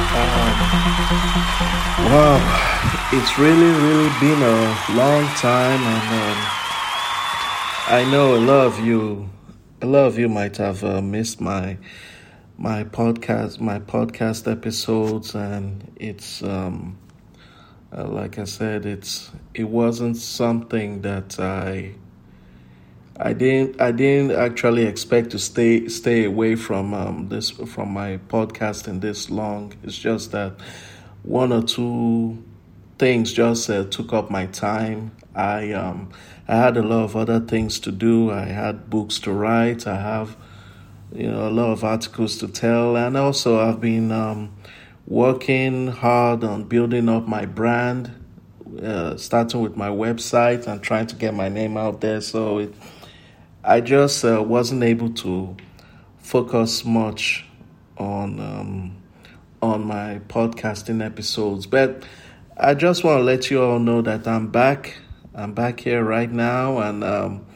Um, wow, it's really, really been a long time, and um, I know a lot of you, a lot of you might have uh, missed my my podcast, my podcast episodes, and it's um, uh, like I said, it's it wasn't something that I I didn't I didn't actually expect to stay stay away from um, this from my podcasting this long. It's just that one or two things just uh, took up my time. I um I had a lot of other things to do. I had books to write. I have you know a lot of articles to tell, and also I've been um, working hard on building up my brand. Uh, starting with my website and trying to get my name out there. So it I just uh, wasn't able to focus much on um, on my podcasting episodes, but I just want to let you all know that I'm back. I'm back here right now, and um,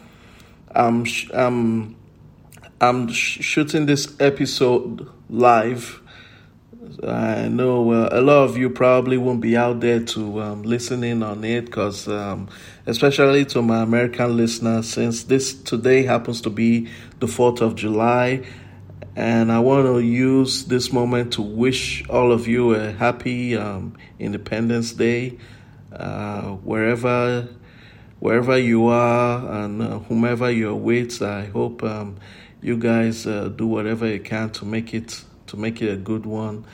I'm sh- I'm I'm sh- shooting this episode live I know uh, a lot of you probably won't be out there to um, listen in on it because, um, especially to my American listeners, since this today happens to be the 4th of July, and I want to use this moment to wish all of you a happy um, Independence Day, uh, wherever wherever you are and uh, whomever you're with. I hope um, you guys uh, do whatever you can to make it to make it a good one.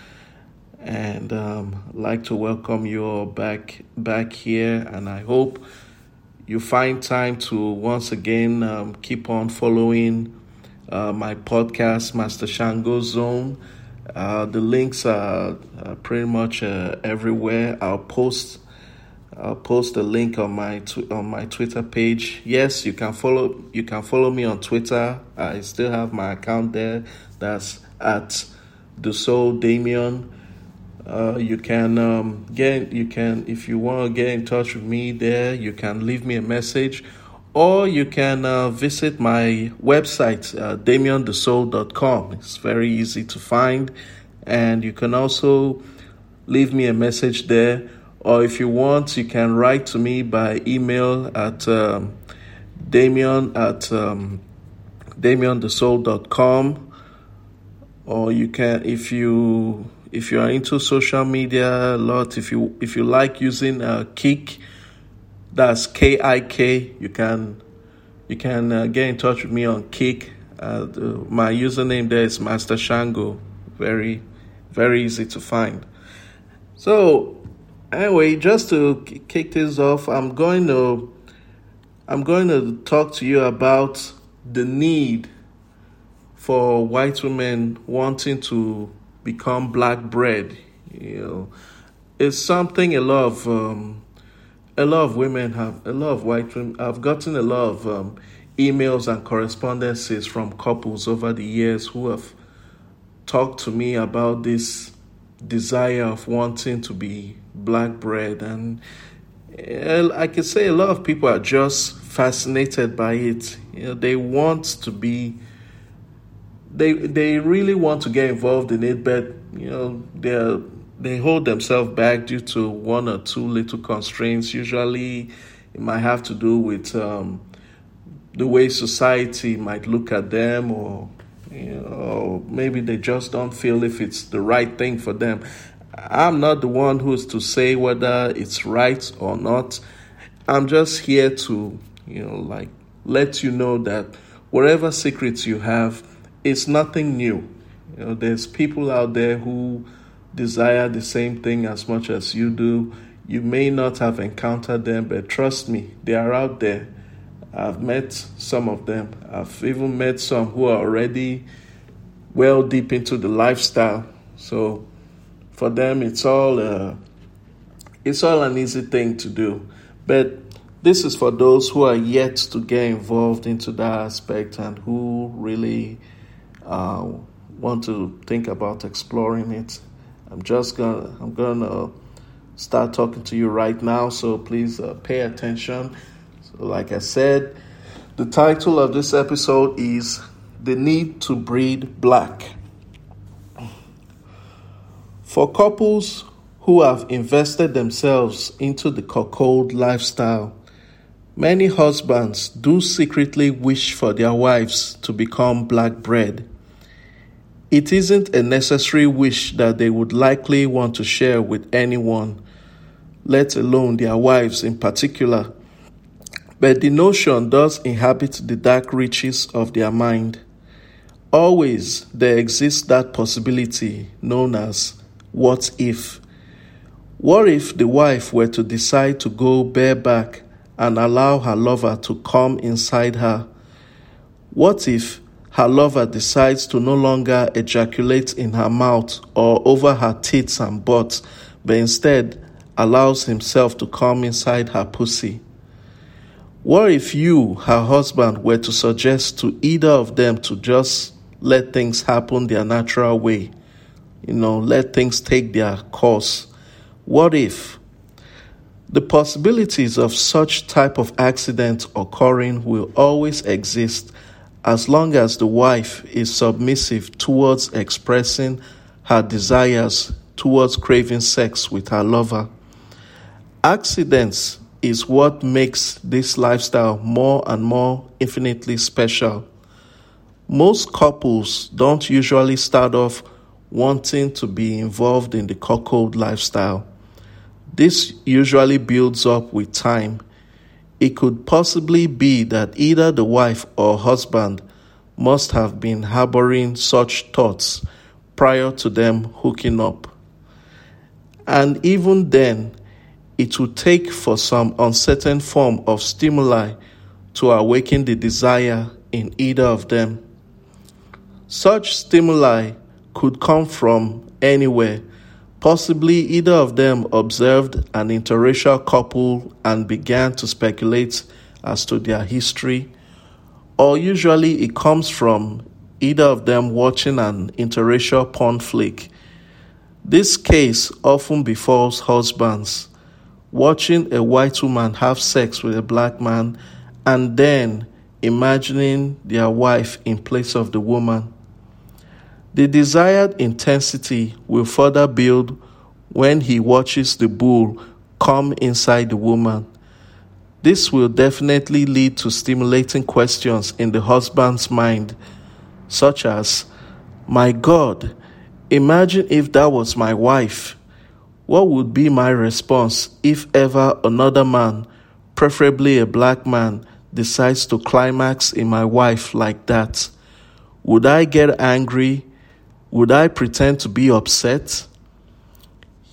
And um, like to welcome you all back back here, and I hope you find time to once again um, keep on following uh, my podcast, Master Shango Zone. Uh, the links are uh, pretty much uh, everywhere. I'll post I'll post the link on my tw- on my Twitter page. Yes, you can follow you can follow me on Twitter. I still have my account there. That's at the Soul Damien. Uh, you can um, get you can if you want to get in touch with me there. You can leave me a message, or you can uh, visit my website uh. It's very easy to find, and you can also leave me a message there. Or if you want, you can write to me by email at um, Damien at um, or you can if you if you are into social media a lot if you if you like using uh, Kik that's k-i-k you can you can uh, get in touch with me on Kik. Uh, the, my username there is master shango. Very very easy to find. So anyway just to kick this off i'm going to i'm going to talk to you about the need for white women wanting to become black bred. You know, it's something a lot of um, a lot of women have a lot of white women. I've gotten a lot of um, emails and correspondences from couples over the years who have talked to me about this desire of wanting to be black bred and I can say a lot of people are just fascinated by it. You know, they want to be they they really want to get involved in it, but you know they they hold themselves back due to one or two little constraints. Usually, it might have to do with um, the way society might look at them or you know, maybe they just don't feel if it's the right thing for them. I'm not the one who's to say whether it's right or not. I'm just here to, you know, like let you know that whatever secrets you have, it's nothing new. You know, there's people out there who desire the same thing as much as you do. You may not have encountered them, but trust me, they are out there I've met some of them. I've even met some who are already well deep into the lifestyle. So for them, it's all it's all an easy thing to do. But this is for those who are yet to get involved into that aspect and who really uh, want to think about exploring it. I'm just gonna I'm gonna start talking to you right now. So please uh, pay attention like I said, the title of this episode is The Need to Breed Black. For couples who have invested themselves into the cuckold lifestyle, many husbands do secretly wish for their wives to become black bred. It isn't a necessary wish that they would likely want to share with anyone, let alone their wives in particular but the notion does inhabit the dark reaches of their mind. Always there exists that possibility known as what if. What if the wife were to decide to go bareback and allow her lover to come inside her? What if her lover decides to no longer ejaculate in her mouth or over her tits and butt, but instead allows himself to come inside her pussy? What if you, her husband, were to suggest to either of them to just let things happen their natural way? You know, let things take their course. What if? The possibilities of such type of accident occurring will always exist as long as the wife is submissive towards expressing her desires towards craving sex with her lover. Accidents is what makes this lifestyle more and more infinitely special. Most couples don't usually start off wanting to be involved in the cuckold lifestyle. This usually builds up with time. It could possibly be that either the wife or husband must have been harboring such thoughts prior to them hooking up. And even then, it would take for some uncertain form of stimuli to awaken the desire in either of them. Such stimuli could come from anywhere. Possibly either of them observed an interracial couple and began to speculate as to their history, or usually it comes from either of them watching an interracial porn flick. This case often befalls husbands watching a white woman have sex with a black man and then imagining their wife in place of the woman. The desired intensity will further build when he watches the bull come inside the woman. This will definitely lead to stimulating questions in the husband's mind, such as, My God, imagine if that was my wife. What would be my response if ever another man, preferably a black man, decides to climax in my wife like that? Would I get angry? Would I pretend to be upset?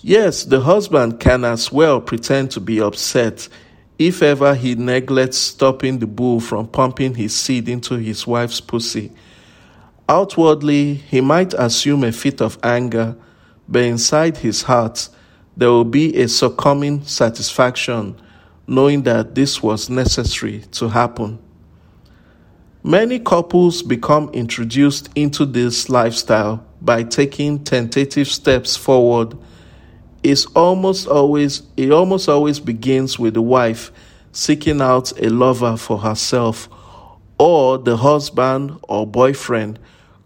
Yes, the husband can as well pretend to be upset if ever he neglects stopping the bull from pumping his seed into his wife's pussy. Outwardly, he might assume a fit of anger, but inside his heart, there will be a succumbing satisfaction knowing that this was necessary to happen. Many couples become introduced into this lifestyle by taking tentative steps forward. It's almost always it almost always begins with the wife seeking out a lover for herself or the husband or boyfriend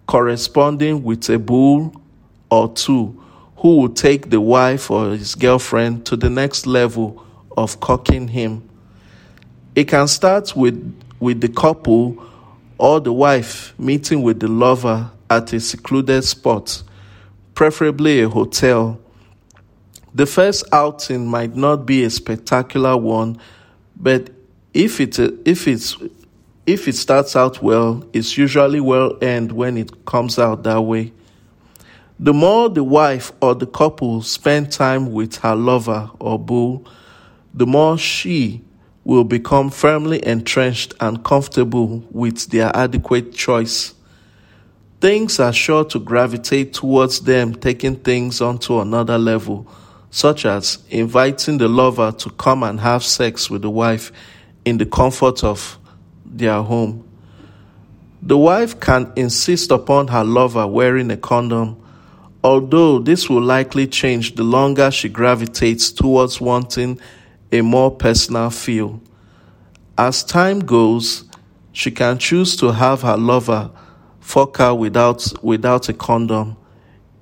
corresponding with a bull or two who will take the wife or his girlfriend to the next level of cocking him. It can start with with the couple or the wife meeting with the lover at a secluded spot, preferably a hotel. The first outing might not be a spectacular one, but if it if it's if it starts out well, it's usually well end when it comes out that way. The more the wife or the couple spend time with her lover or boo, the more she will become firmly entrenched and comfortable with their adequate choice. Things are sure to gravitate towards them taking things onto another level, such as inviting the lover to come and have sex with the wife in the comfort of their home. The wife can insist upon her lover wearing a condom, although this will likely change the longer she gravitates towards wanting a more personal feel. As time goes, she can choose to have her lover fuck her without, without a condom.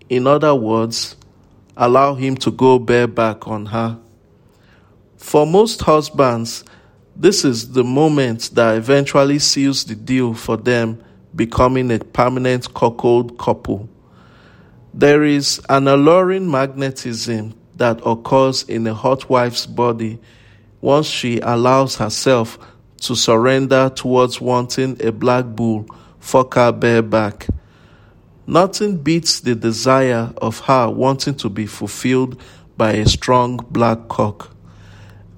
In other words, allow him to go bareback on her. For most husbands, this is the moment that eventually seals the deal for them becoming a permanent cuckold couple. There is an alluring magnetism that occurs in a hot wife's body once she allows herself to surrender towards wanting a black bull fuck her bareback. Nothing beats the desire of her wanting to be fulfilled by a strong black cock,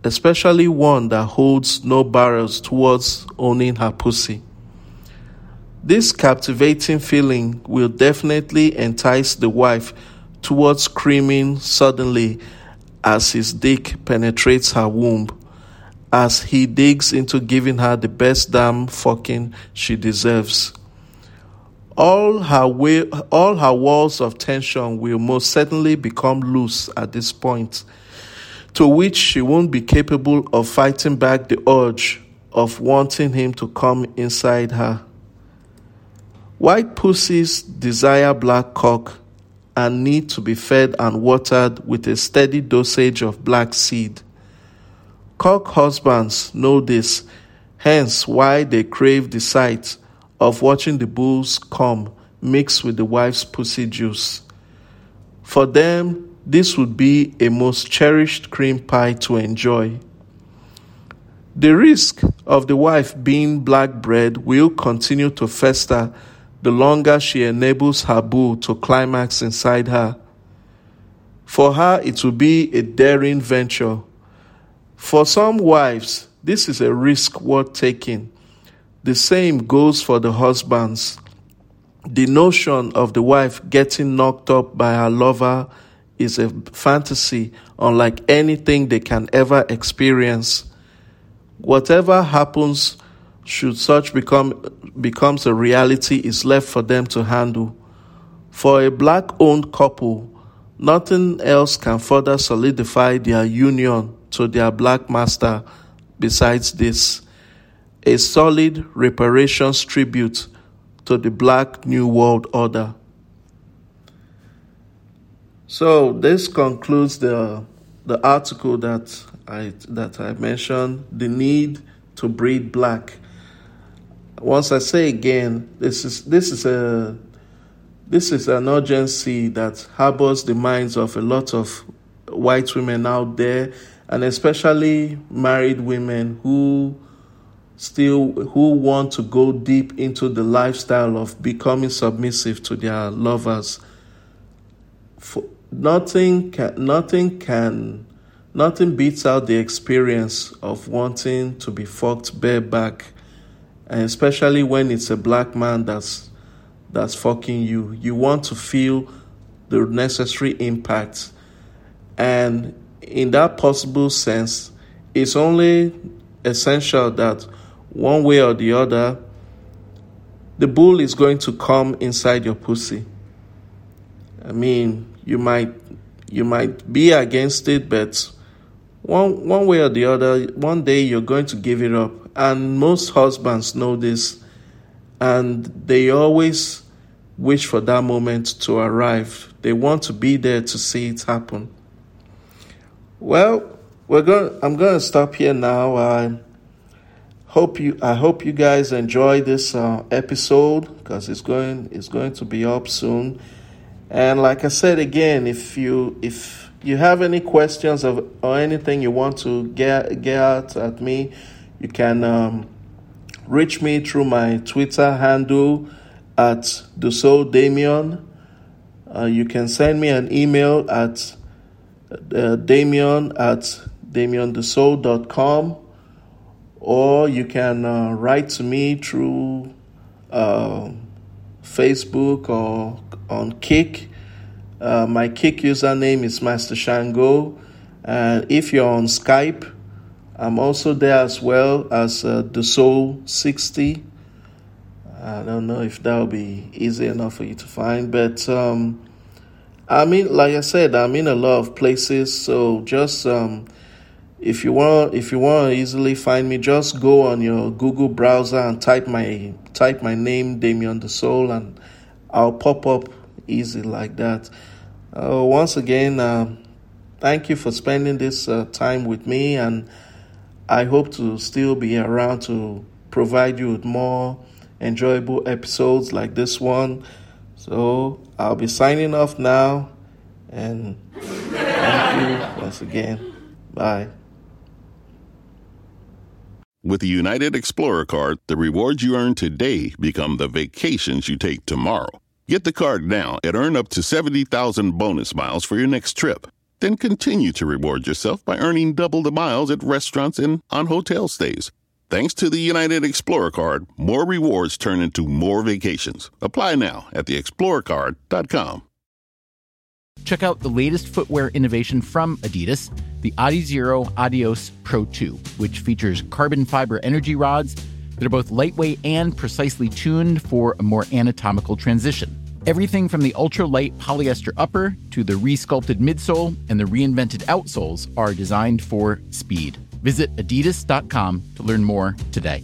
especially one that holds no barriers towards owning her pussy. This captivating feeling will definitely entice the wife towards screaming suddenly as his dick penetrates her womb, as he digs into giving her the best damn fucking she deserves. All her, way, all her walls of tension will most certainly become loose at this point, to which she won't be capable of fighting back the urge of wanting him to come inside her. White pussies desire black cock and need to be fed and watered with a steady dosage of black seed. Cock husbands know this, hence why they crave the sight of watching the bulls come mixed with the wife's pussy juice. For them, this would be a most cherished cream pie to enjoy. The risk of the wife being black bred will continue to fester the longer she enables her bull to climax inside her. For her, it will be a daring venture. For some wives, this is a risk worth taking. The same goes for the husbands. The notion of the wife getting knocked up by her lover is a fantasy unlike anything they can ever experience. Whatever happens should such become becomes a reality is left for them to handle. For a black owned couple, nothing else can further solidify their union to their black master besides this a solid reparations tribute to the black new world order. So this concludes the the article that I that I mentioned the need to breed black once I say again, this is this is a this is an urgency that harbors the minds of a lot of white women out there, and especially married women who still who want to go deep into the lifestyle of becoming submissive to their lovers. For, nothing can nothing can nothing beats out the experience of wanting to be fucked bareback and especially when it's a black man that's that's fucking you you want to feel the necessary impact and in that possible sense it's only essential that one way or the other the bull is going to come inside your pussy i mean you might you might be against it but one one way or the other one day you're going to give it up and most husbands know this, and they always wish for that moment to arrive. They want to be there to see it happen. Well, we're going. I'm going to stop here now. I hope you I hope you guys enjoy this uh, episode because it's going it's going to be up soon. And like I said again, if you if you have any questions of or anything you want to get get out at me, you can um, reach me through my Twitter handle at the soul Damien. Uh, you can send me an email at uh, Damien at damienthesoul.com or you can uh, write to me through uh, Facebook or on Kik. Uh, my Kik username is Master Shango. And if you're on Skype, I'm also there as well as uh, the Soul 60. I don't know if that'll be easy enough for you to find, but um, I mean, like I said, I'm in a lot of places, so just um, if you want, if you want to easily find me, just go on your Google browser and type my type my name, Damien the Soul, and I'll pop up easy like that. Uh, once again, uh, thank you for spending this uh, time with me, and I hope to still be around to provide you with more enjoyable episodes like this one. So I'll be signing off now, and thank you once again. Bye. With the United Explorer card, the rewards you earn today become the vacations you take tomorrow. Get the card now and earn up to 70,000 bonus miles for your next trip. Then continue to reward yourself by earning double the miles at restaurants and on hotel stays. Thanks to the United Explorer card, more rewards turn into more vacations. Apply now at theexplorercard.com. Check out the latest footwear innovation from Adidas, the Adizero Adios Pro 2, which features carbon fiber energy rods that are both lightweight and precisely tuned for a more anatomical transition. Everything from the ultra-light polyester upper to the resculpted midsole and the reinvented outsoles are designed for speed. Visit adidas.com to learn more today.